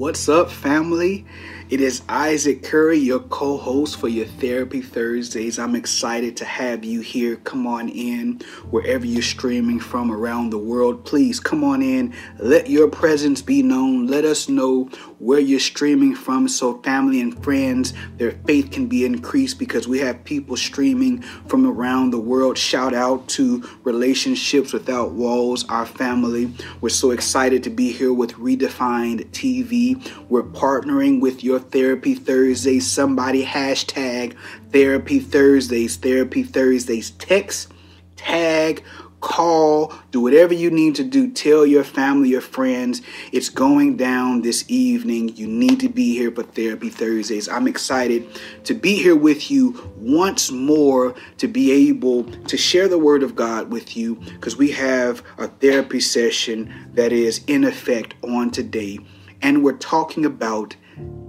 What's up, family? It is Isaac Curry, your co host for your Therapy Thursdays. I'm excited to have you here. Come on in wherever you're streaming from around the world. Please come on in. Let your presence be known. Let us know where you're streaming from so family and friends, their faith can be increased because we have people streaming from around the world. Shout out to Relationships Without Walls, our family. We're so excited to be here with Redefined TV. We're partnering with your Therapy Thursdays. Somebody hashtag Therapy Thursdays, Therapy Thursdays. Text, tag, call, do whatever you need to do. Tell your family, your friends, it's going down this evening. You need to be here for Therapy Thursdays. I'm excited to be here with you once more to be able to share the Word of God with you because we have a therapy session that is in effect on today. And we're talking about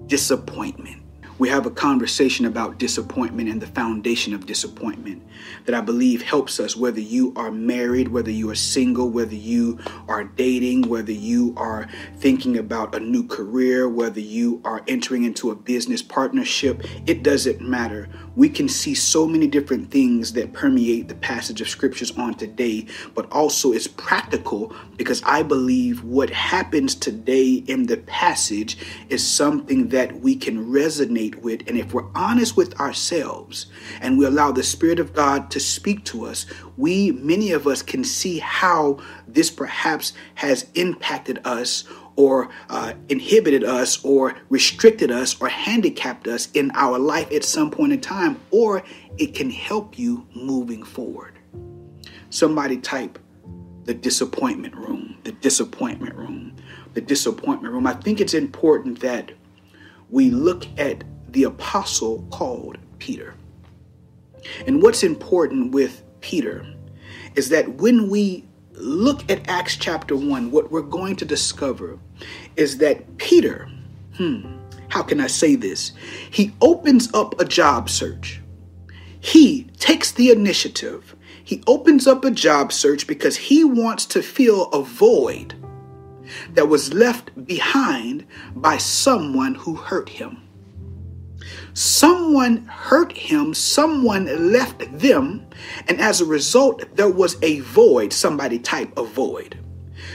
disappointment. We have a conversation about disappointment and the foundation of disappointment that I believe helps us, whether you are married, whether you are single, whether you are dating, whether you are thinking about a new career, whether you are entering into a business partnership, it doesn't matter. We can see so many different things that permeate the passage of scriptures on today, but also it's practical because I believe what happens today in the passage is something that we can resonate with. And if we're honest with ourselves and we allow the Spirit of God to speak to us, we, many of us, can see how this perhaps has impacted us or uh, inhibited us or restricted us or handicapped us in our life at some point in time, or it can help you moving forward. Somebody type the disappointment room, the disappointment room, the disappointment room. I think it's important that we look at the apostle called Peter. And what's important with Peter is that when we look at Acts chapter 1, what we're going to discover is that Peter, hmm, how can I say this? He opens up a job search. He takes the initiative. He opens up a job search because he wants to fill a void that was left behind by someone who hurt him. Someone hurt him, someone left them, and as a result, there was a void. Somebody type a void.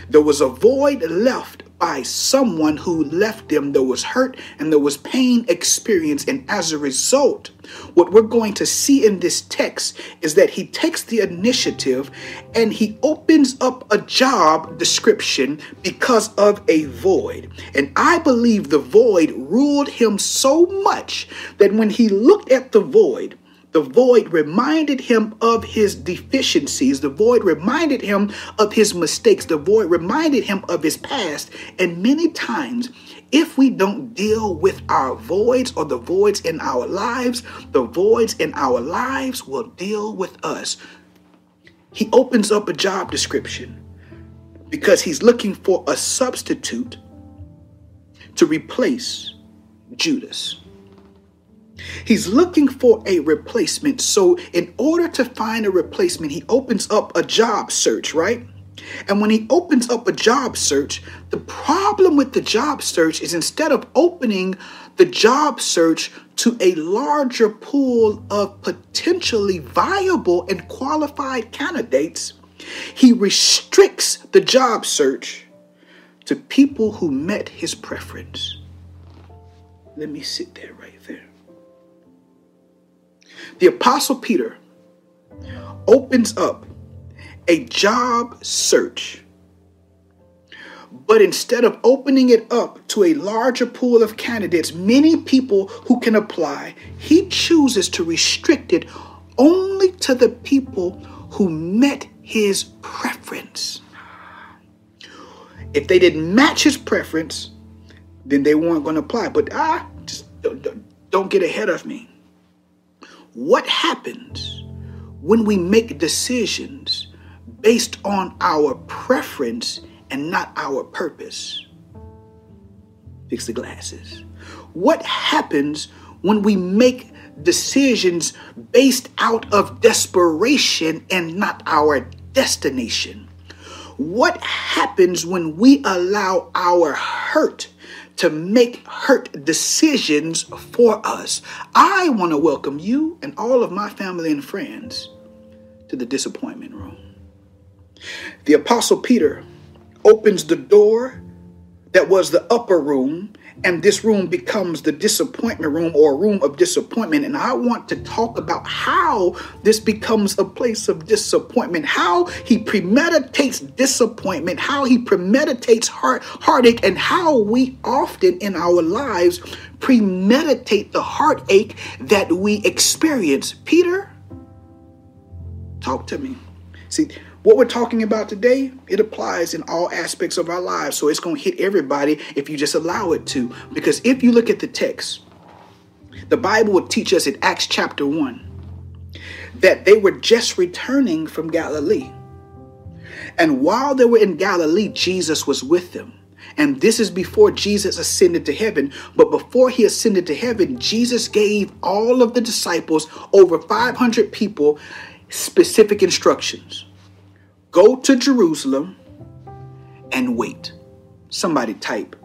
There was a void left by someone who left them. There was hurt and there was pain experienced. And as a result, what we're going to see in this text is that he takes the initiative and he opens up a job description because of a void. And I believe the void ruled him so much that when he looked at the void, the void reminded him of his deficiencies. The void reminded him of his mistakes. The void reminded him of his past. And many times, if we don't deal with our voids or the voids in our lives, the voids in our lives will deal with us. He opens up a job description because he's looking for a substitute to replace Judas. He's looking for a replacement. So, in order to find a replacement, he opens up a job search, right? And when he opens up a job search, the problem with the job search is instead of opening the job search to a larger pool of potentially viable and qualified candidates, he restricts the job search to people who met his preference. Let me sit there right there the Apostle Peter opens up a job search. But instead of opening it up to a larger pool of candidates, many people who can apply, he chooses to restrict it only to the people who met his preference. If they didn't match his preference, then they weren't going to apply. But ah, just don't, don't get ahead of me. What happens when we make decisions based on our preference and not our purpose? Fix the glasses. What happens when we make decisions based out of desperation and not our destination? What happens when we allow our hurt to make hurt decisions for us. I want to welcome you and all of my family and friends to the disappointment room. The Apostle Peter opens the door that was the upper room and this room becomes the disappointment room or a room of disappointment. And I want to talk about how this becomes a place of disappointment, how he premeditates disappointment, how he premeditates heart, heartache, and how we often in our lives premeditate the heartache that we experience. Peter, talk to me. See, what we're talking about today, it applies in all aspects of our lives. So it's going to hit everybody if you just allow it to. Because if you look at the text, the Bible would teach us in Acts chapter 1 that they were just returning from Galilee. And while they were in Galilee, Jesus was with them. And this is before Jesus ascended to heaven. But before he ascended to heaven, Jesus gave all of the disciples, over 500 people, specific instructions. Go to Jerusalem and wait. Somebody type,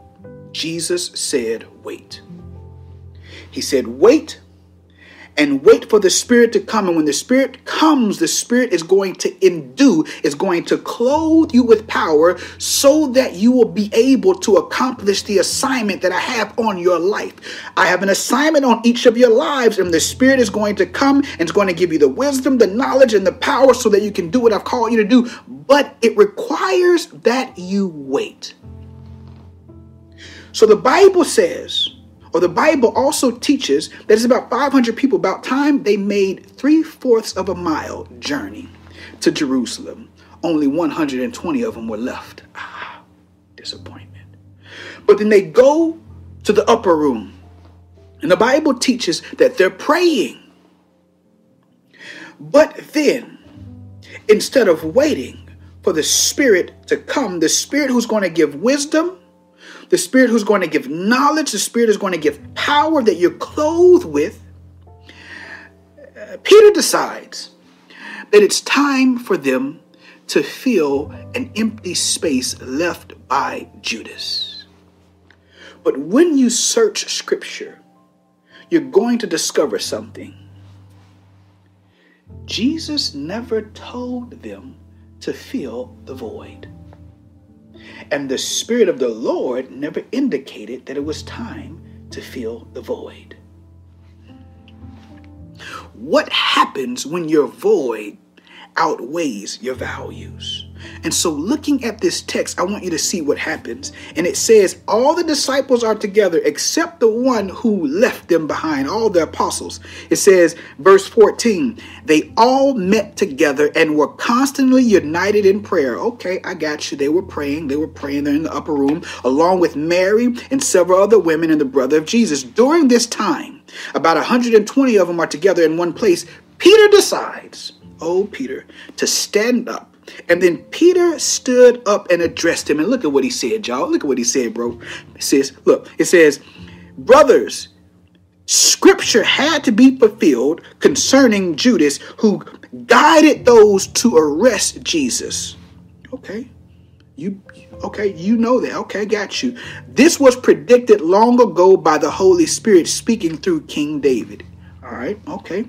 Jesus said, wait. He said, wait and wait for the Spirit to come. And when the Spirit comes, the Spirit is going to endue, is going to clothe you with power so that you will be able to accomplish the assignment that I have on your life. I have an assignment on each of your lives, and the Spirit is going to come and it's going to give you the wisdom, the knowledge, and the power so that you can do what I've called you to do. But it requires that you wait. So the Bible says, or the Bible also teaches that it's about 500 people. About time they made three fourths of a mile journey to Jerusalem. Only 120 of them were left. Ah, disappointment. But then they go to the upper room. And the Bible teaches that they're praying. But then, instead of waiting for the Spirit to come, the Spirit who's going to give wisdom, the Spirit who's going to give knowledge, the Spirit is going to give power that you're clothed with. Uh, Peter decides that it's time for them to fill an empty space left by Judas. But when you search Scripture, you're going to discover something. Jesus never told them to fill the void. And the Spirit of the Lord never indicated that it was time to fill the void. What happens when your void outweighs your values? And so, looking at this text, I want you to see what happens. And it says, All the disciples are together except the one who left them behind, all the apostles. It says, verse 14, they all met together and were constantly united in prayer. Okay, I got you. They were praying. They were praying there in the upper room, along with Mary and several other women and the brother of Jesus. During this time, about 120 of them are together in one place. Peter decides, oh, Peter, to stand up and then Peter stood up and addressed him. And look at what he said, y'all. Look at what he said, bro. It says, look, it says, brothers, scripture had to be fulfilled concerning Judas who guided those to arrest Jesus. Okay. You okay, you know that. Okay, got you. This was predicted long ago by the Holy Spirit speaking through King David. All right, okay.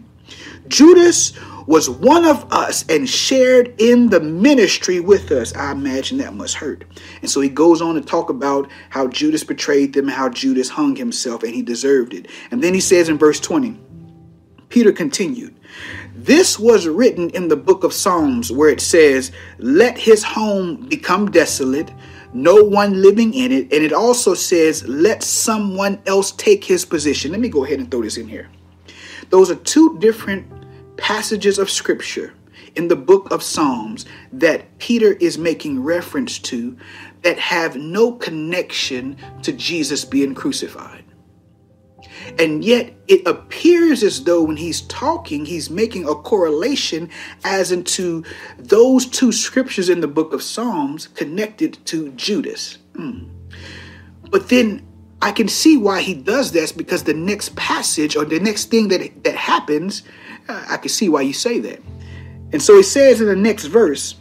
Judas was one of us and shared in the ministry with us. I imagine that must hurt. And so he goes on to talk about how Judas betrayed them, how Judas hung himself, and he deserved it. And then he says in verse 20, Peter continued, This was written in the book of Psalms where it says, Let his home become desolate, no one living in it. And it also says, Let someone else take his position. Let me go ahead and throw this in here. Those are two different passages of scripture in the book of Psalms that Peter is making reference to that have no connection to Jesus being crucified. And yet it appears as though when he's talking, he's making a correlation as into those two scriptures in the book of Psalms connected to Judas. Mm. But then I can see why he does this because the next passage or the next thing that, that happens I can see why you say that. And so he says in the next verse,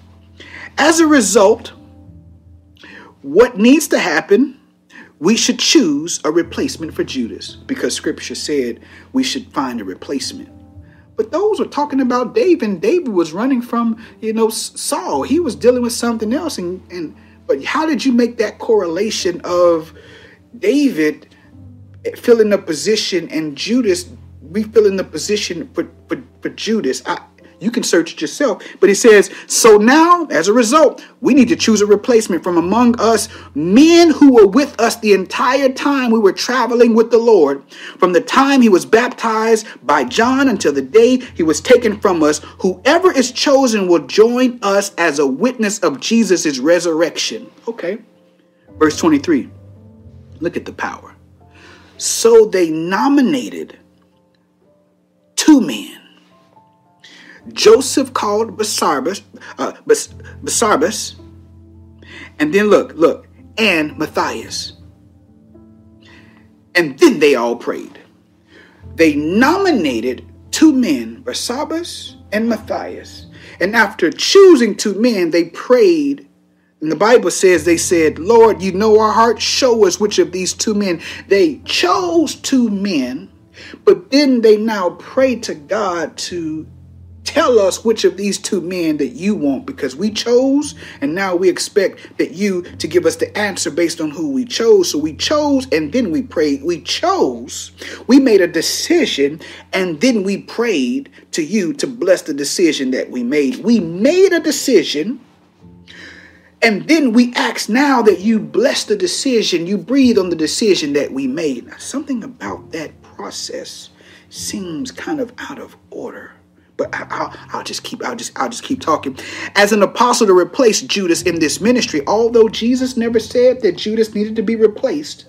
as a result, what needs to happen we should choose a replacement for Judas because scripture said we should find a replacement. But those were talking about David, and David was running from, you know, Saul. He was dealing with something else. And, and but how did you make that correlation of David filling a position and Judas refilling the position for, for, for Judas? I, you can search it yourself. But he says, So now, as a result, we need to choose a replacement from among us, men who were with us the entire time we were traveling with the Lord, from the time he was baptized by John until the day he was taken from us. Whoever is chosen will join us as a witness of Jesus' resurrection. Okay. Verse 23. Look at the power. So they nominated two men Joseph called Barsabbas, uh, Bas- and then look, look, and Matthias. And then they all prayed. They nominated two men, Barsabbas and Matthias. And after choosing two men, they prayed. And the Bible says they said, Lord, you know our heart. Show us which of these two men. They chose two men, but then they now pray to God to Tell us which of these two men that you want because we chose and now we expect that you to give us the answer based on who we chose. So we chose and then we prayed. We chose, we made a decision and then we prayed to you to bless the decision that we made. We made a decision and then we ask now that you bless the decision, you breathe on the decision that we made. Now, something about that process seems kind of out of order but I'll, I'll, just keep I'll just I'll just keep talking. As an apostle to replace Judas in this ministry, although Jesus never said that Judas needed to be replaced.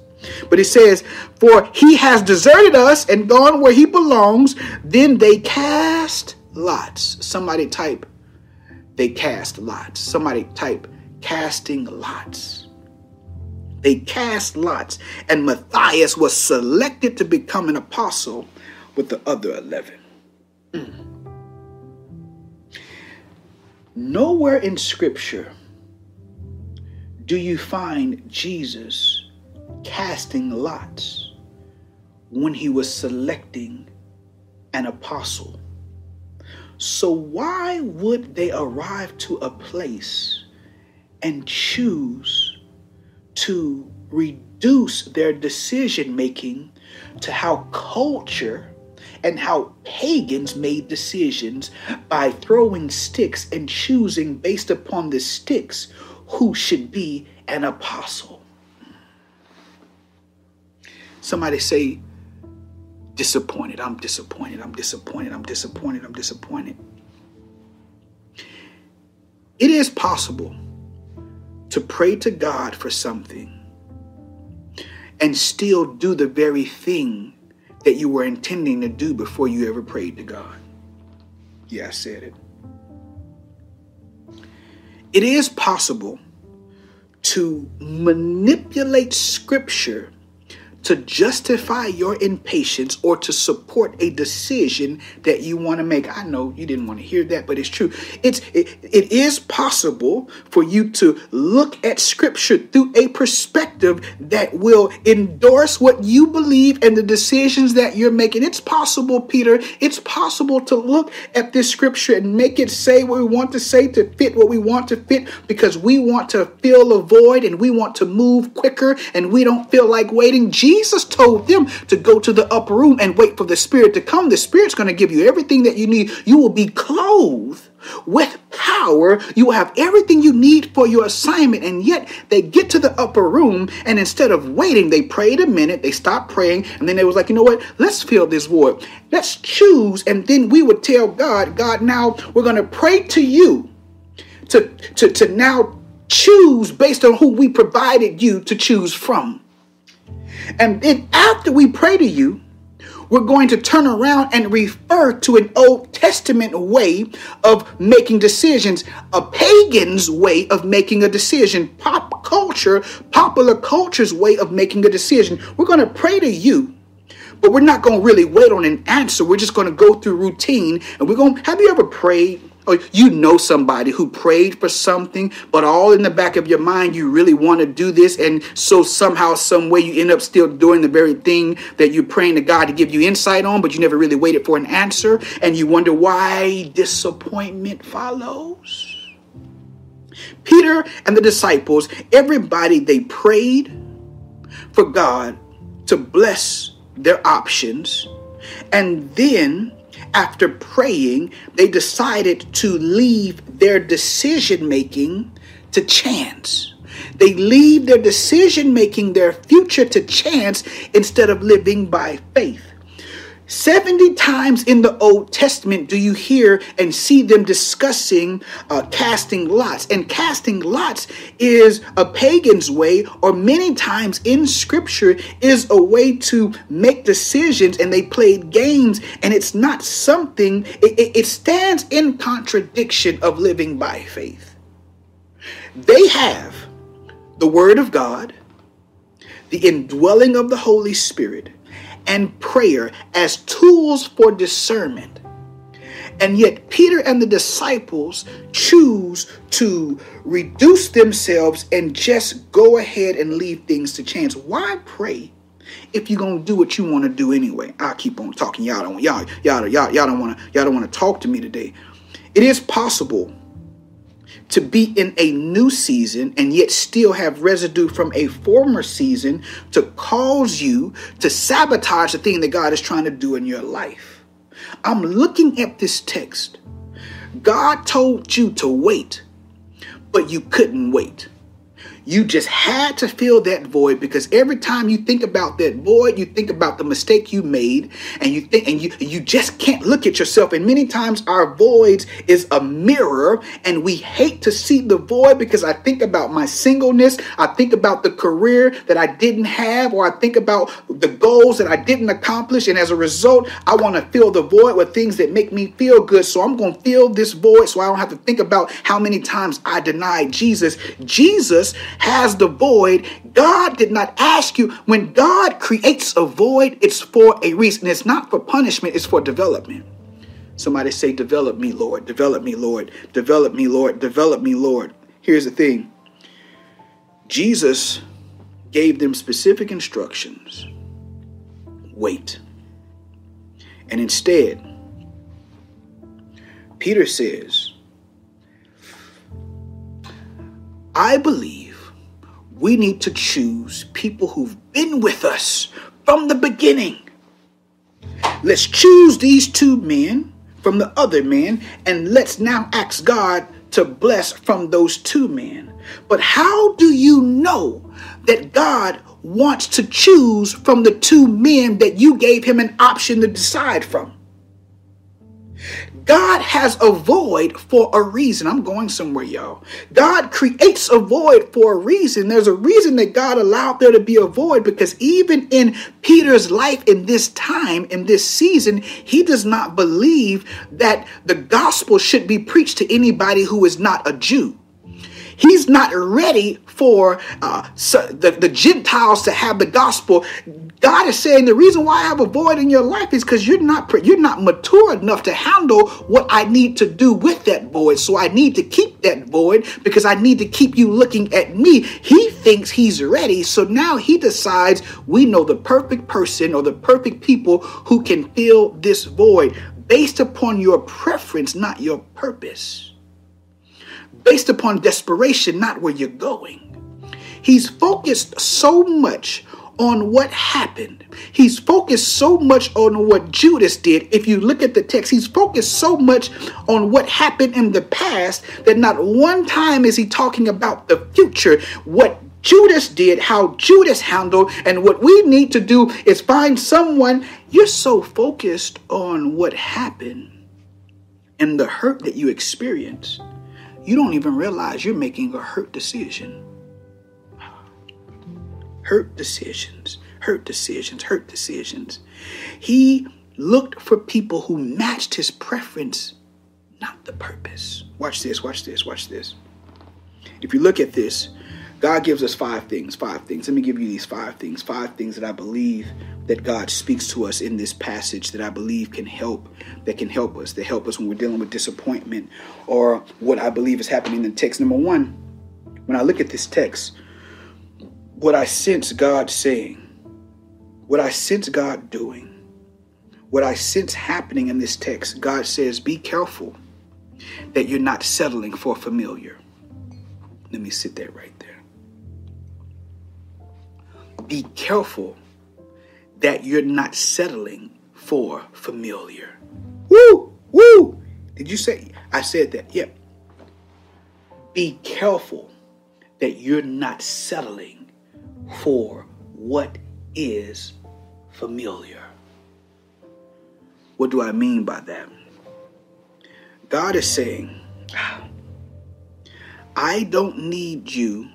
But it says, For he has deserted us and gone where he belongs. Then they cast lots. Somebody type, they cast lots. Somebody type, casting lots. They cast lots. And Matthias was selected to become an apostle with the other 11. Mm. Nowhere in Scripture do you find Jesus casting lots when he was selecting an apostle. So, why would they arrive to a place and choose to reduce their decision making to how culture and how pagans made decisions by throwing sticks and choosing based upon the sticks who should be an apostle. Somebody say, disappointed. I'm disappointed. I'm disappointed. I'm disappointed. I'm disappointed. It is possible to pray to God for something and still do the very thing that you were intending to do before you ever prayed to God. Yeah, I said it. It is possible to manipulate scripture to justify your impatience or to support a decision that you want to make. I know you didn't want to hear that, but it's true. It's it, it is possible for you to look at scripture through a perspective that will endorse what you believe and the decisions that you're making. It's possible, Peter. It's possible to look at this scripture and make it say what we want to say to fit what we want to fit because we want to fill a void and we want to move quicker and we don't feel like waiting. Jesus Jesus told them to go to the upper room and wait for the Spirit to come. The Spirit's going to give you everything that you need. You will be clothed with power. You will have everything you need for your assignment. And yet they get to the upper room and instead of waiting, they prayed a minute, they stopped praying, and then they was like, you know what? Let's fill this void. Let's choose. And then we would tell God, God, now we're going to pray to you to, to, to now choose based on who we provided you to choose from. And then after we pray to you, we're going to turn around and refer to an Old Testament way of making decisions, a pagan's way of making a decision, pop culture, popular culture's way of making a decision. We're going to pray to you, but we're not going to really wait on an answer. We're just going to go through routine and we're going have you ever prayed Or you know somebody who prayed for something, but all in the back of your mind, you really want to do this. And so somehow, some way, you end up still doing the very thing that you're praying to God to give you insight on, but you never really waited for an answer. And you wonder why disappointment follows. Peter and the disciples, everybody, they prayed for God to bless their options. And then after praying, they decided to leave their decision making to chance. They leave their decision making, their future to chance instead of living by faith. 70 times in the Old Testament do you hear and see them discussing uh, casting lots. And casting lots is a pagan's way, or many times in Scripture, is a way to make decisions and they played games. And it's not something, it, it stands in contradiction of living by faith. They have the Word of God, the indwelling of the Holy Spirit and prayer as tools for discernment. And yet, Peter and the disciples choose to reduce themselves and just go ahead and leave things to chance. Why pray if you're gonna do what you want to do anyway? I'll keep on talking. Y'all don't y'all y'all y'all, y'all don't want to y'all don't want to talk to me today. It is possible to be in a new season and yet still have residue from a former season to cause you to sabotage the thing that God is trying to do in your life. I'm looking at this text. God told you to wait, but you couldn't wait. You just had to fill that void because every time you think about that void, you think about the mistake you made, and you think and you you just can't look at yourself. And many times our voids is a mirror, and we hate to see the void because I think about my singleness, I think about the career that I didn't have, or I think about the goals that I didn't accomplish, and as a result, I want to fill the void with things that make me feel good. So I'm going to fill this void so I don't have to think about how many times I denied Jesus. Jesus has the void. God did not ask you. When God creates a void, it's for a reason. It's not for punishment, it's for development. Somebody say, Develop me, Lord. Develop me, Lord. Develop me, Lord. Develop me, Lord. Here's the thing Jesus gave them specific instructions wait. And instead, Peter says, I believe we need to choose people who've been with us from the beginning. Let's choose these two men from the other men, and let's now ask God to bless from those two men. But how do you know that God wants to choose from the two men that you gave him an option to decide from? God has a void for a reason. I'm going somewhere, y'all. God creates a void for a reason. There's a reason that God allowed there to be a void because even in Peter's life in this time, in this season, he does not believe that the gospel should be preached to anybody who is not a Jew. He's not ready for uh, the, the Gentiles to have the gospel. God is saying the reason why I have a void in your life is because you're not you're not mature enough to handle what I need to do with that void. So I need to keep that void because I need to keep you looking at me. He thinks he's ready, so now he decides we know the perfect person or the perfect people who can fill this void based upon your preference, not your purpose. Based upon desperation, not where you're going. He's focused so much on what happened. He's focused so much on what Judas did. If you look at the text, he's focused so much on what happened in the past that not one time is he talking about the future. What Judas did, how Judas handled, and what we need to do is find someone. You're so focused on what happened and the hurt that you experienced, you don't even realize you're making a hurt decision hurt decisions, hurt decisions, hurt decisions. He looked for people who matched his preference, not the purpose. Watch this, watch this, watch this. If you look at this, God gives us five things, five things. Let me give you these five things, five things that I believe that God speaks to us in this passage that I believe can help that can help us that help us when we're dealing with disappointment or what I believe is happening in text number 1 when I look at this text what I sense God saying what I sense God doing what I sense happening in this text God says be careful that you're not settling for familiar let me sit there right be careful that you're not settling for familiar. Woo! Woo! Did you say? I said that. Yep. Be careful that you're not settling for what is familiar. What do I mean by that? God is saying, I don't need you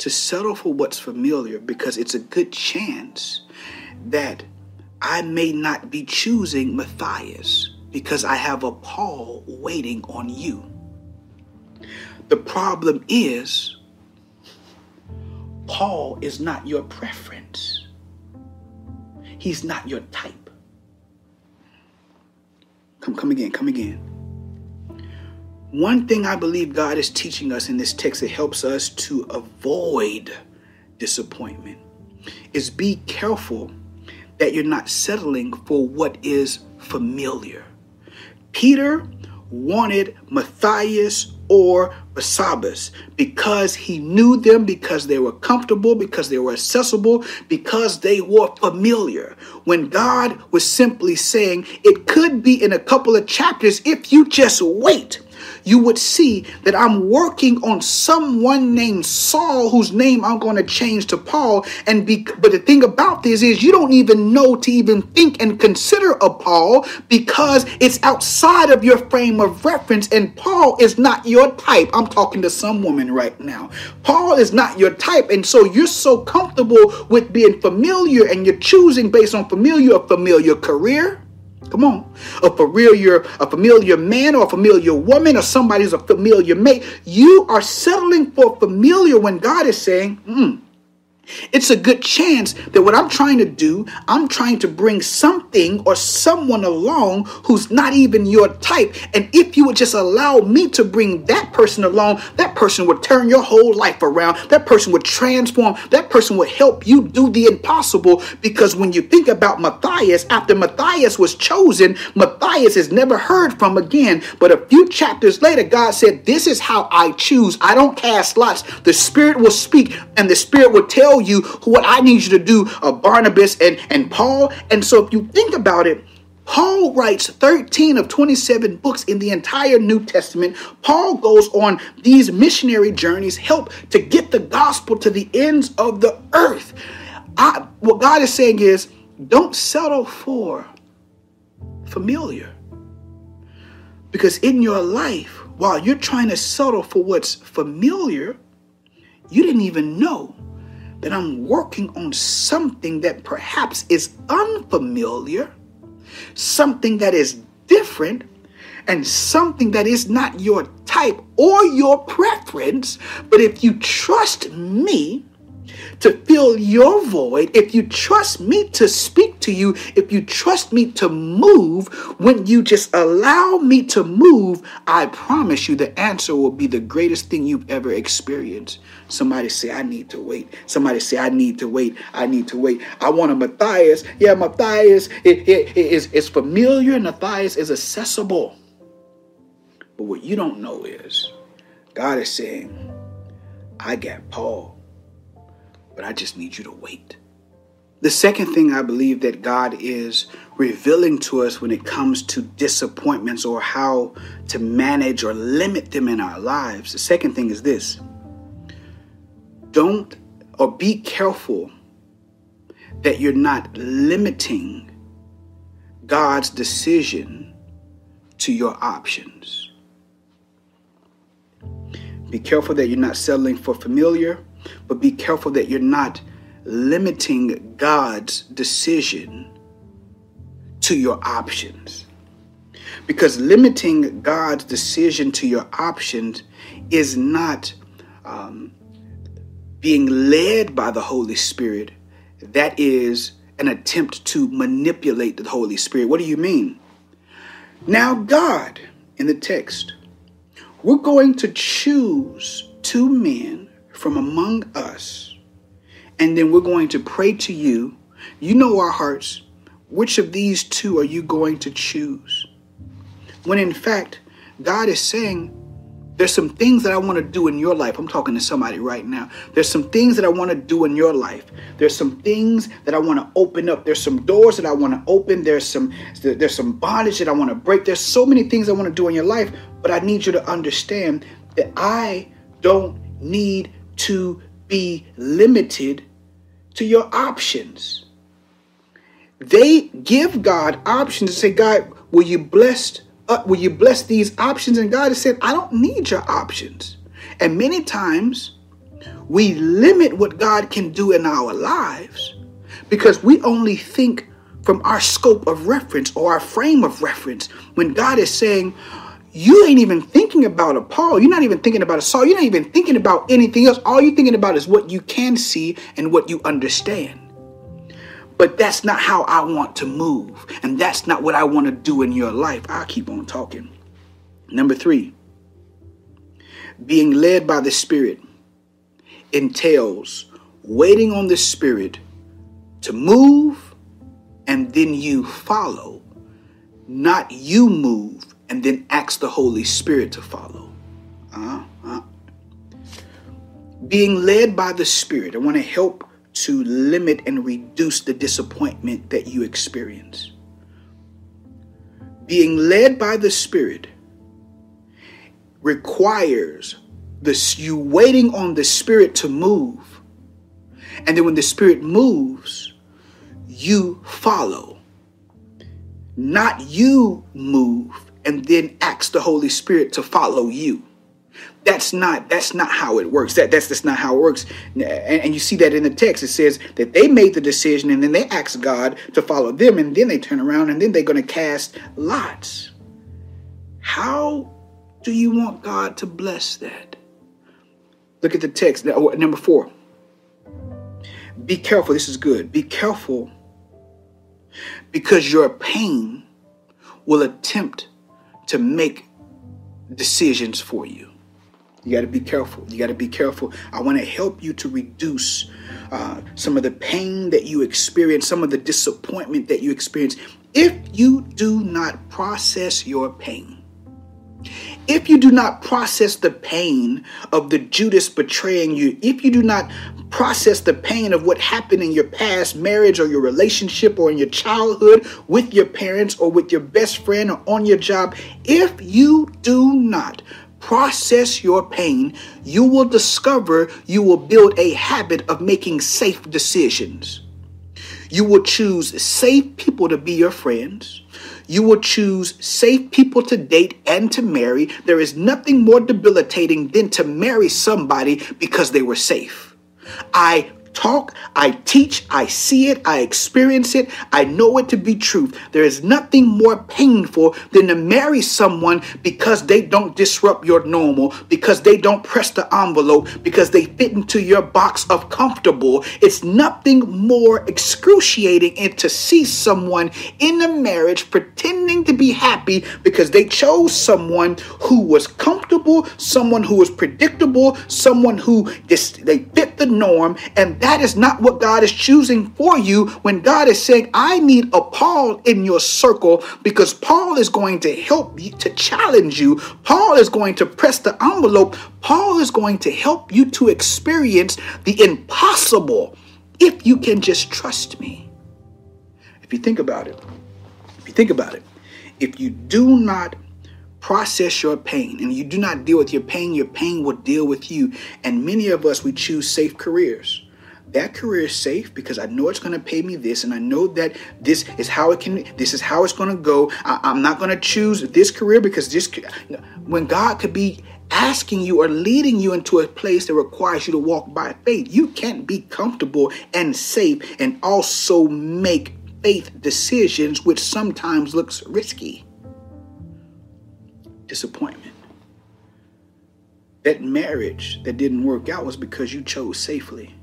to settle for what's familiar because it's a good chance that I may not be choosing Matthias because I have a Paul waiting on you. The problem is, Paul is not your preference. He's not your type. Come, come again, come again. One thing I believe God is teaching us in this text that helps us to avoid disappointment is be careful that you're not settling for what is familiar. Peter wanted Matthias or Barsabbas because he knew them, because they were comfortable, because they were accessible, because they were familiar. When God was simply saying, it could be in a couple of chapters if you just wait you would see that I'm working on someone named Saul, whose name I'm going to change to Paul. And be, but the thing about this is, you don't even know to even think and consider a Paul because it's outside of your frame of reference. And Paul is not your type. I'm talking to some woman right now. Paul is not your type, and so you're so comfortable with being familiar, and you're choosing based on familiar, a familiar career Come on. A familiar, a familiar man or a familiar woman or somebody who's a familiar mate. You are settling for familiar when God is saying, mm, it's a good chance that what I'm trying to do, I'm trying to bring something or someone along who's not even your type. And if you would just allow me to bring that person along, that person would turn your whole life around. That person would transform. That person would help you do the impossible. Because when you think about Matthias, after Matthias was chosen, Matthias is never heard from again. But a few chapters later, God said, This is how I choose. I don't cast lots. The Spirit will speak, and the Spirit will tell you what I need you to do, uh, Barnabas and, and Paul. And so if you think about it, Paul writes 13 of 27 books in the entire New Testament. Paul goes on these missionary journeys, help to get the gospel to the ends of the earth. I, what God is saying is, don't settle for familiar. Because in your life, while you're trying to settle for what's familiar, you didn't even know that I'm working on something that perhaps is unfamiliar, something that is different, and something that is not your type or your preference. But if you trust me, to fill your void, if you trust me to speak to you, if you trust me to move, when you just allow me to move, I promise you the answer will be the greatest thing you've ever experienced. Somebody say, I need to wait. Somebody say, I need to wait. I need to wait. I want a Matthias. Yeah, Matthias it, it, is, is familiar. Matthias is accessible. But what you don't know is God is saying, I got Paul but I just need you to wait. The second thing I believe that God is revealing to us when it comes to disappointments or how to manage or limit them in our lives, the second thing is this don't or be careful that you're not limiting God's decision to your options. Be careful that you're not settling for familiar but be careful that you're not limiting God's decision to your options. Because limiting God's decision to your options is not um, being led by the Holy Spirit. That is an attempt to manipulate the Holy Spirit. What do you mean? Now, God, in the text, we're going to choose two men from among us, and then we're going to pray to you. You know our hearts. Which of these two are you going to choose? When in fact, God is saying, there's some things that I want to do in your life. I'm talking to somebody right now. There's some things that I want to do in your life. There's some things that I want to open up. There's some doors that I want to open. There's some there's some bondage that I want to break. There's so many things I want to do in your life, but I need you to understand that I don't need to be limited to your options. They give God options to say, God, will you bless uh, will you bless these options? And God has said, I don't need your options. And many times we limit what God can do in our lives because we only think from our scope of reference or our frame of reference when God is saying, you ain't even thinking about a Paul. You're not even thinking about a Saul. You're not even thinking about anything else. All you're thinking about is what you can see and what you understand. But that's not how I want to move. And that's not what I want to do in your life. I'll keep on talking. Number three, being led by the Spirit entails waiting on the Spirit to move and then you follow, not you move and then ask the Holy Spirit to follow. Uh-huh. Being led by the Spirit, I want to help to limit and reduce the disappointment that you experience. Being led by the Spirit requires this you waiting on the Spirit to move. And then when the Spirit moves, you follow. Not you move and then ask the Holy Spirit to follow you. That's not that's not how it works. That that's just not how it works. And, and, you see that in the text. It says that they made the decision and then they asked God to follow them, and then they turn around and then they're going to cast lots. How do you want God to bless that? Look at the text. Oh, number four. Be careful. This is good. Be careful because your pain will attempt to make decisions for you. You got to be careful. You got to be careful. I want to help you to reduce uh, some of the pain that you experience, some of the disappointment that you experience. If you do not process your pain, if you do not process the pain of the Judas betraying you, if you do not process the pain of what happened in your past marriage or your relationship or in your childhood with your parents or with your best friend or on your job, if you do not process your pain, you will discover you will build a habit of making safe decisions. You will choose safe people to be your friends. You will choose safe people to date and to marry. There is nothing more debilitating than to marry somebody because they were safe. I talk, I teach, I see it, I experience it, I know it to be truth. There is nothing more painful than to marry someone because they don't disrupt your normal, because they don't press the envelope, because they fit into your box of comfortable. It's nothing more excruciating than to see someone in a marriage pretending to be happy because they chose someone who was comfortable, someone who was predictable, someone who just they fit the norm, and that is not what God is choosing for you when God is saying, I need a Paul in your circle because Paul is going to help you to challenge you. Paul is going to press the envelope. Paul is going to help you to experience the impossible if you can just trust me. If you think about it, if you think about it, if you do not process your pain and you do not deal with your pain, your pain will deal with you. And many of us, we choose safe careers that career is safe because I know it's going to pay me this, and I know that this is how it can. This is how it's going to go. I, am not going to choose this career because this. When God could be asking you or leading you into a place that requires you to walk by faith, you can't be comfortable and safe and also make faith decisions, which sometimes looks risky. Disappointment. That marriage that didn't work out was because you chose safely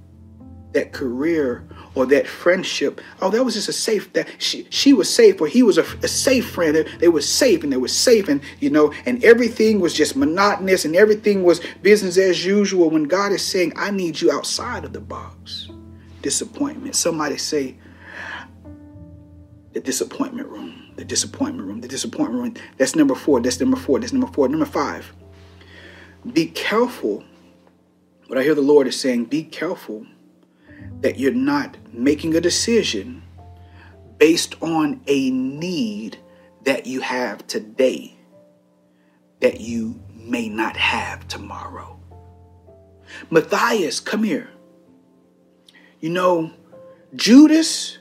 that career or that friendship. Oh, that was just a safe that she she was safe or he was a, a safe friend. They, they were safe and they were safe and you know and everything was just monotonous and everything was business as usual. When God is saying, "I need you outside of the box," disappointment. Somebody say, "The disappointment room." The disappointment room. The disappointment room. That's number four. That's number four. That's number four. Number five. Be careful. What I hear the Lord is saying, be careful that you're not making a decision based on a need that you have today that you may not have tomorrow. Matthias, come here. You know, Judas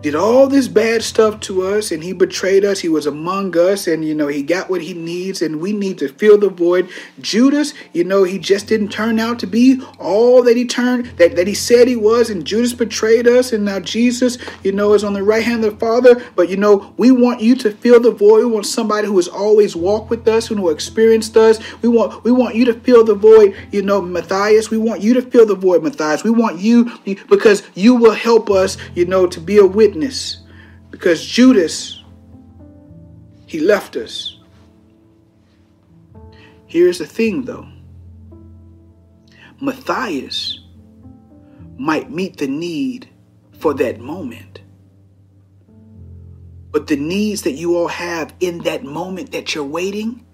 did all this bad stuff to us and he betrayed us. He was among us and, you know, he got what he needs and we need to fill the void. Judas, you know, he just didn't turn out to be all that he turned, that, that he said he was. And Judas betrayed us. And now Jesus, you know, is on the right hand of the Father. But, you know, we want you to fill the void. We want somebody who has always walked with us, who experienced us. We want, we want you to fill the void, you know, Matthias. We want you to fill the void, Matthias. We want you because you will help us, you know, to be a witness witness because Judas, he left us. Here's the thing though Matthias might meet the need for that moment. But the needs that you all have in that moment that you're waiting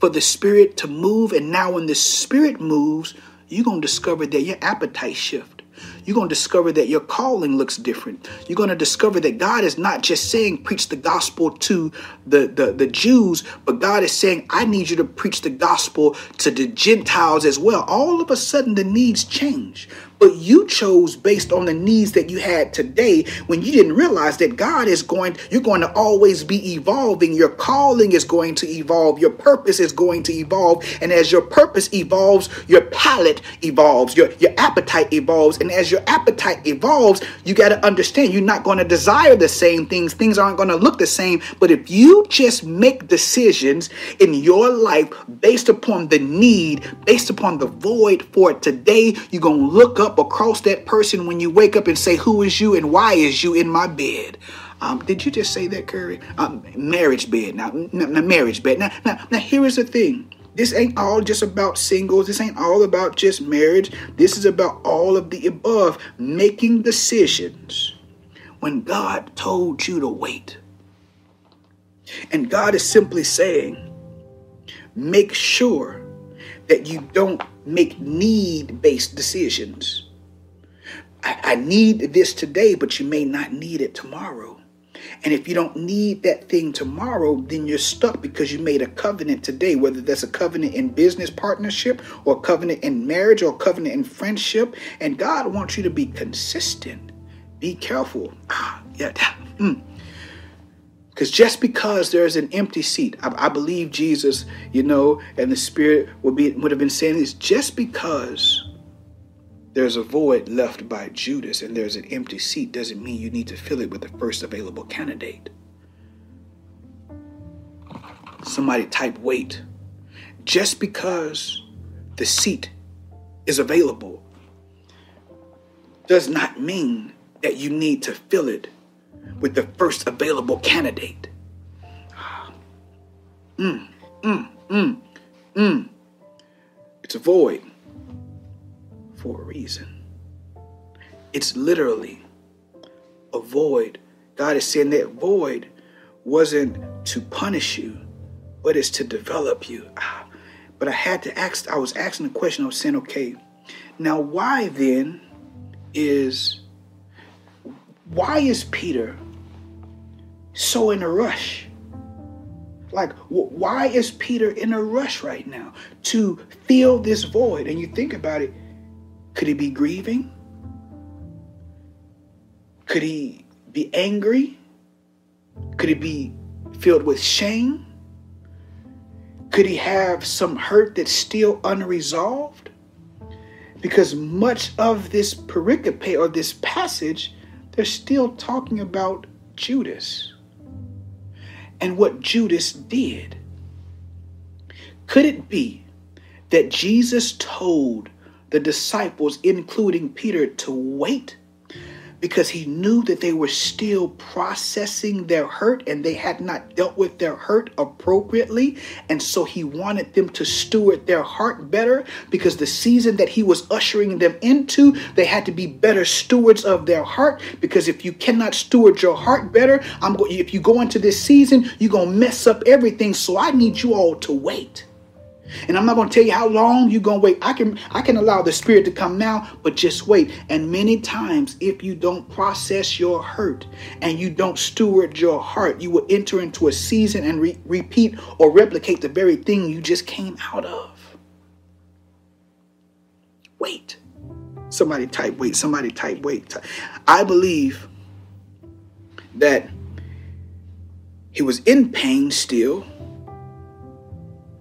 for the Spirit to move, and now when the Spirit moves, you're going to discover that your appetite shift you're going to discover that your calling looks different. You're going to discover that God is not just saying preach the gospel to the, the, the Jews, but God is saying, I need you to preach the gospel to the Gentiles as well. All of a sudden, the needs change but you chose based on the needs that you had today when you didn't realize that God is going, you're going to always be evolving. Your calling is going to evolve. Your purpose is going to evolve. And as your purpose evolves, your palate evolves, your, your appetite evolves. And as your appetite evolves, you got to understand you're not going to desire the same things. Things aren't going to look the same. But if you just make decisions in your life based upon the need, based upon the void for today, you're going to look up across that person when you wake up and say, Who is you and why is you in my bed? Um, did you just say that, Curry? Um, marriage bed. Now, now, marriage bed. Now, now, now, here is the thing. This ain't all just about singles. This ain't all about just marriage. This is about all of the above. Making decisions when God told you to wait. And God is simply saying, make sure that you don't make need based decisions. I, I, need this today, but you may not need it tomorrow. And if you don't need that thing tomorrow, then you're stuck because you made a covenant today, whether that's a covenant in business partnership or a covenant in marriage or a covenant in friendship. And God wants you to be consistent. Be careful. Ah, yeah. Mm. Because just because there's an empty seat, I, I, believe Jesus, you know, and the Spirit would be would have been saying this. Just because there's a void left by Judas and there's an empty seat doesn't mean you need to fill it with the first available candidate. Somebody type wait. Just because the seat is available does not mean that you need to fill it with the first available candidate. Mm, mm, mm, mm. It's a void for a reason. It's literally a void. God is saying that void wasn't to punish you, but it's to develop you. Ah, but I had to ask, I was asking the question, I was saying, okay, now why then is why is Peter so in a rush? Like, why is Peter in a rush right now to fill this void? And you think about it, could he be grieving? Could he be angry? Could he be filled with shame? Could he have some hurt that's still unresolved? Because much of this pericope or this passage, they're still talking about Judas and what Judas did. Could it be that Jesus told the disciples, including Peter, to wait because he knew that they were still processing their hurt and they had not dealt with their hurt appropriately. And so he wanted them to steward their heart better because the season that he was ushering them into, they had to be better stewards of their heart. Because if you cannot steward your heart better, I'm going if you go into this season, you're gonna mess up everything. So I need you all to wait. And I'm not going to tell you how long you're going to wait. I can I can allow the spirit to come now, but just wait. And many times if you don't process your hurt and you don't steward your heart, you will enter into a season and re- repeat or replicate the very thing you just came out of. Wait. Somebody type wait. Somebody type wait. I believe that he was in pain still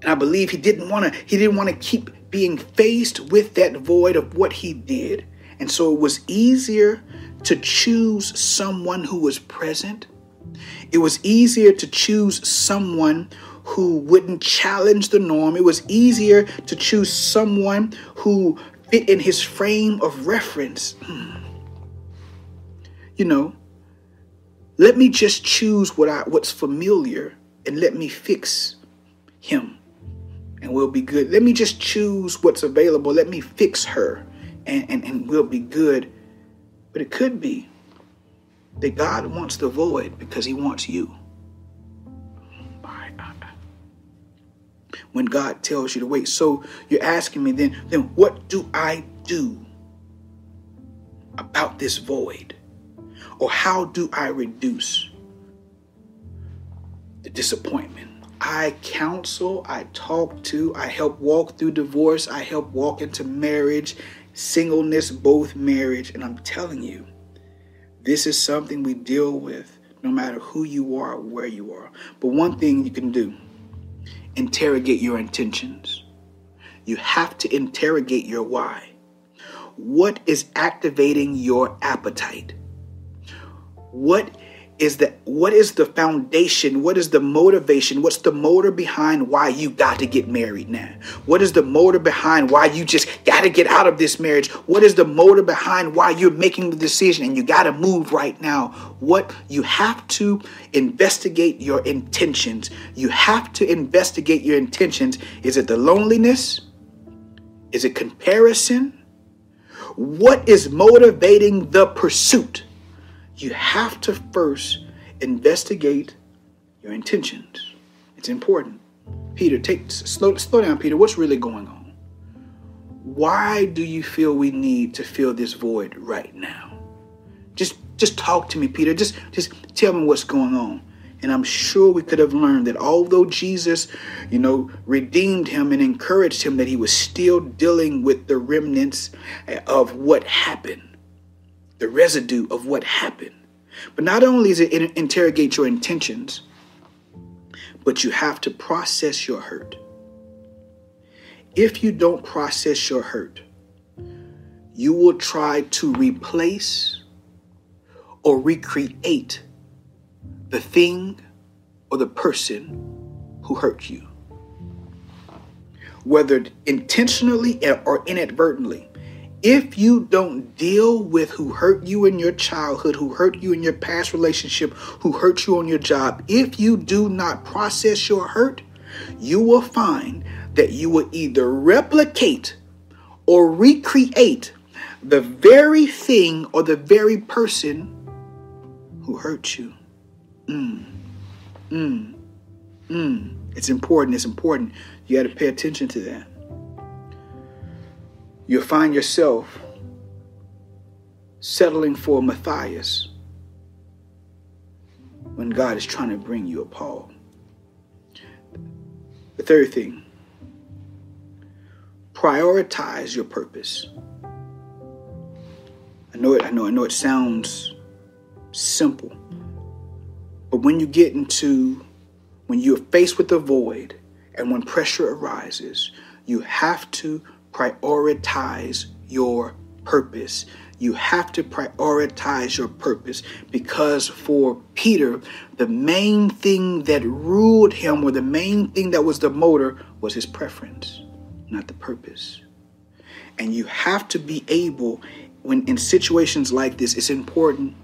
and I believe he didn't want to he didn't want to keep being faced with that void of what he did. And so it was easier to choose someone who was present. It was easier to choose someone who wouldn't challenge the norm. It was easier to choose someone who fit in his frame of reference. Hmm. You know, let me just choose what I what's familiar and let me fix him and we'll be good. Let me just choose what's available. Let me fix her and, and, and we'll be good. But it could be that God wants the void because he wants you. When God tells you to wait. So you're asking me then, then what do I do about this void? Or how do I reduce the disappointment? I counsel, I talk to, I help walk through divorce, I help walk into marriage, singleness, both marriage. And I'm telling you, this is something we deal with no matter who you are or where you are. But one thing you can do interrogate your intentions. You have to interrogate your why. What is activating your appetite? What is that what is the foundation? What is the motivation? What's the motor behind why you got to get married now? What is the motor behind why you just got to get out of this marriage? What is the motor behind why you're making the decision and you got to move right now? What you have to investigate your intentions. You have to investigate your intentions. Is it the loneliness? Is it comparison? What is motivating the pursuit? You have to first investigate your intentions. It's important. Peter, take slow slow down, Peter. What's really going on? Why do you feel we need to fill this void right now? Just just talk to me, Peter. Just just tell me what's going on. And I'm sure we could have learned that although Jesus, you know, redeemed him and encouraged him, that he was still dealing with the remnants of what happened the residue of what happened. But not only is it interrogate your intentions, but you have to process your hurt. If you don't process your hurt, you will try to replace or recreate the thing or the person who hurt you. Whether intentionally or inadvertently, if you don't deal with who hurt you in your childhood, who hurt you in your past relationship, who hurt you on your job, if you do not process your hurt, you will find that you will either replicate or recreate the very thing or the very person who hurt you. Mm, mm, mm. It's important. It's important. You got to pay attention to that you'll find yourself settling for Matthias when God is trying to bring you a Paul. The third thing, prioritize your purpose. I know it, I know, I know it sounds simple. But when you get into when you're faced with a void and when pressure arises, you have to prioritize your purpose. You have to prioritize your purpose because for Peter, the main thing that ruled him, or the main thing that was the motor, was his preference, not the purpose. And you have to be able, when in situations like this, it's important.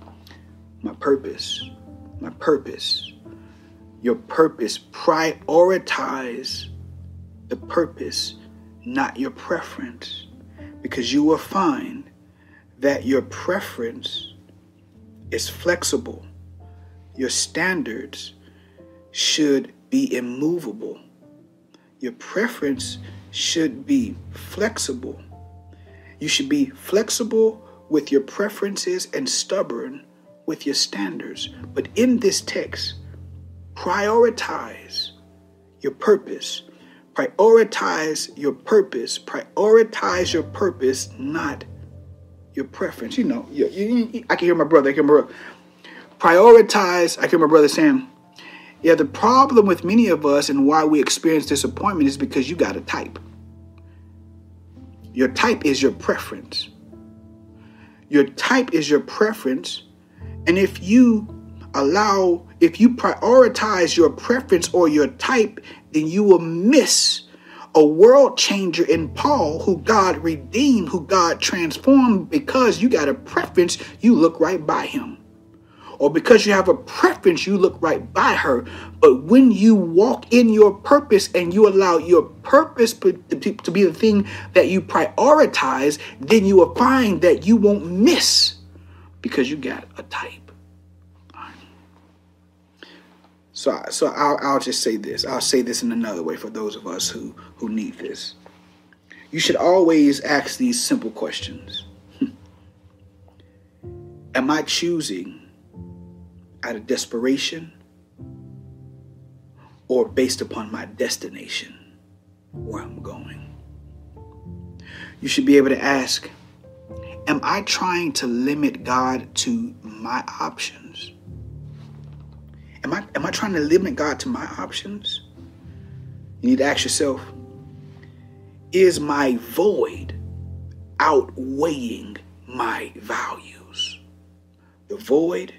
My purpose, my purpose, your purpose, prioritize the purpose, not your preference. Because you will find that your preference is flexible. Your standards should be immovable. Your preference should be flexible. You should be flexible with your preferences and stubborn with your standards. But in this text, prioritize your purpose. Prioritize your purpose. Prioritize your purpose, not your preference. You know, you, you, I can hear my brother. I can hear my brother. Prioritize. I can hear my brother saying, yeah, the problem with many of us and why we experience disappointment is because you got a type. Your type is your preference. Your type is your preference. And if you allow, if you prioritize your preference or your type, then you will miss a world changer in Paul who God redeemed, who God transformed because you got a preference, you look right by him or because you have a preference, you look right by her. But when you walk in your purpose and you allow your purpose to be the thing that you prioritize, then you will find that you won't miss because you got a type. So, so I'll, I'll just say this. I'll say this in another way for those of us who, who need this. You should always ask these simple questions Am I choosing out of desperation or based upon my destination, where I'm going. You should be able to ask Am I trying to limit God to my options? Am I, am I trying to limit God to my options? You need to ask yourself Is my void outweighing my values? The void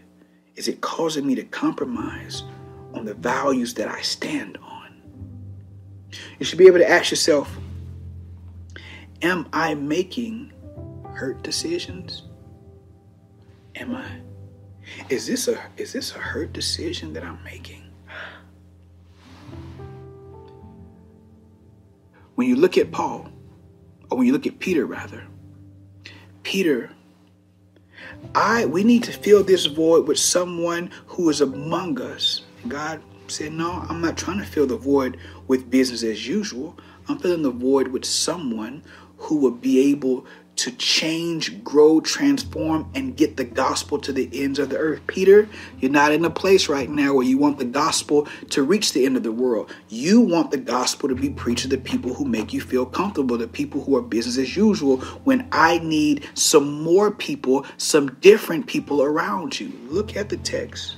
is it causing me to compromise on the values that I stand on? You should be able to ask yourself Am I making hurt decisions? Am I? Is this a is this a hurt decision that I'm making? When you look at Paul, or when you look at Peter rather, Peter I we need to fill this void with someone who is among us. God said, No, I'm not trying to fill the void with business as usual. I'm filling the void with someone who will be able to change, grow, transform, and get the gospel to the ends of the earth. Peter, you're not in a place right now where you want the gospel to reach the end of the world. You want the gospel to be preached to the people who make you feel comfortable, the people who are business as usual, when I need some more people, some different people around you. Look at the text.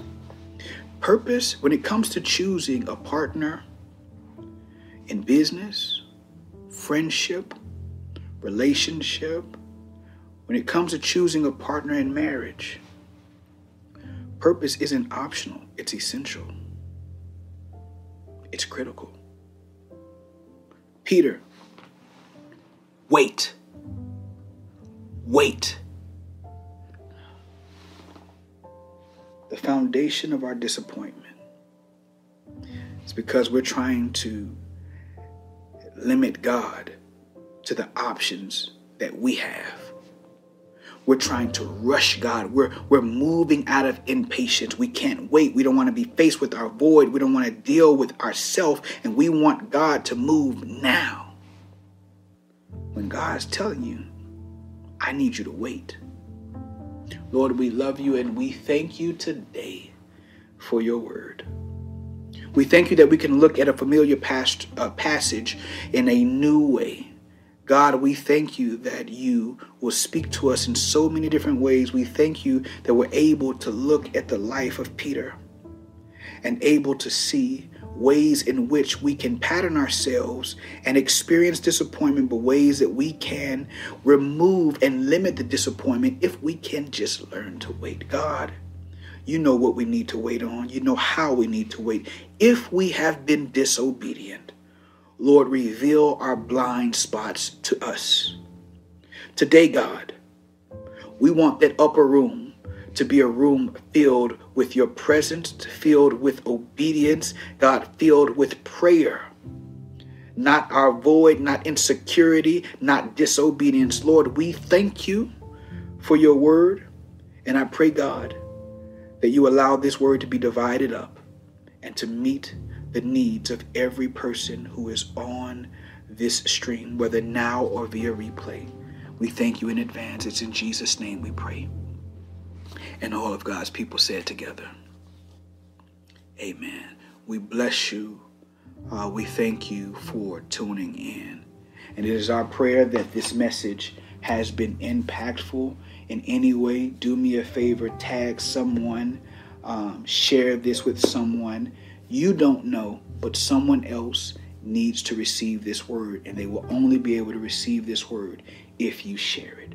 Purpose, when it comes to choosing a partner in business, friendship, relationship, when it comes to choosing a partner in marriage, purpose isn't optional, it's essential. It's critical. Peter, wait. Wait. The foundation of our disappointment is because we're trying to limit God to the options that we have. We're trying to rush God. We're, we're moving out of impatience. We can't wait. We don't want to be faced with our void. We don't want to deal with ourself. And we want God to move now. When God's telling you, I need you to wait. Lord, we love you and we thank you today for your word. We thank you that we can look at a familiar past, uh, passage in a new way God, we thank you that you will speak to us in so many different ways. We thank you that we're able to look at the life of Peter and able to see ways in which we can pattern ourselves and experience disappointment, but ways that we can remove and limit the disappointment if we can just learn to wait. God, you know what we need to wait on, you know how we need to wait. If we have been disobedient, Lord, reveal our blind spots to us. Today, God, we want that upper room to be a room filled with your presence, filled with obedience, God, filled with prayer. Not our void, not insecurity, not disobedience. Lord, we thank you for your word. And I pray, God, that you allow this word to be divided up and to meet the needs of every person who is on this stream, whether now or via replay. We thank you in advance. It's in Jesus' name we pray. And all of God's people said together, Amen. We bless you. Uh, we thank you for tuning in. And it is our prayer that this message has been impactful in any way. Do me a favor, tag someone, um, share this with someone you don't know, but someone else needs to receive this word, and they will only be able to receive this word if you share it.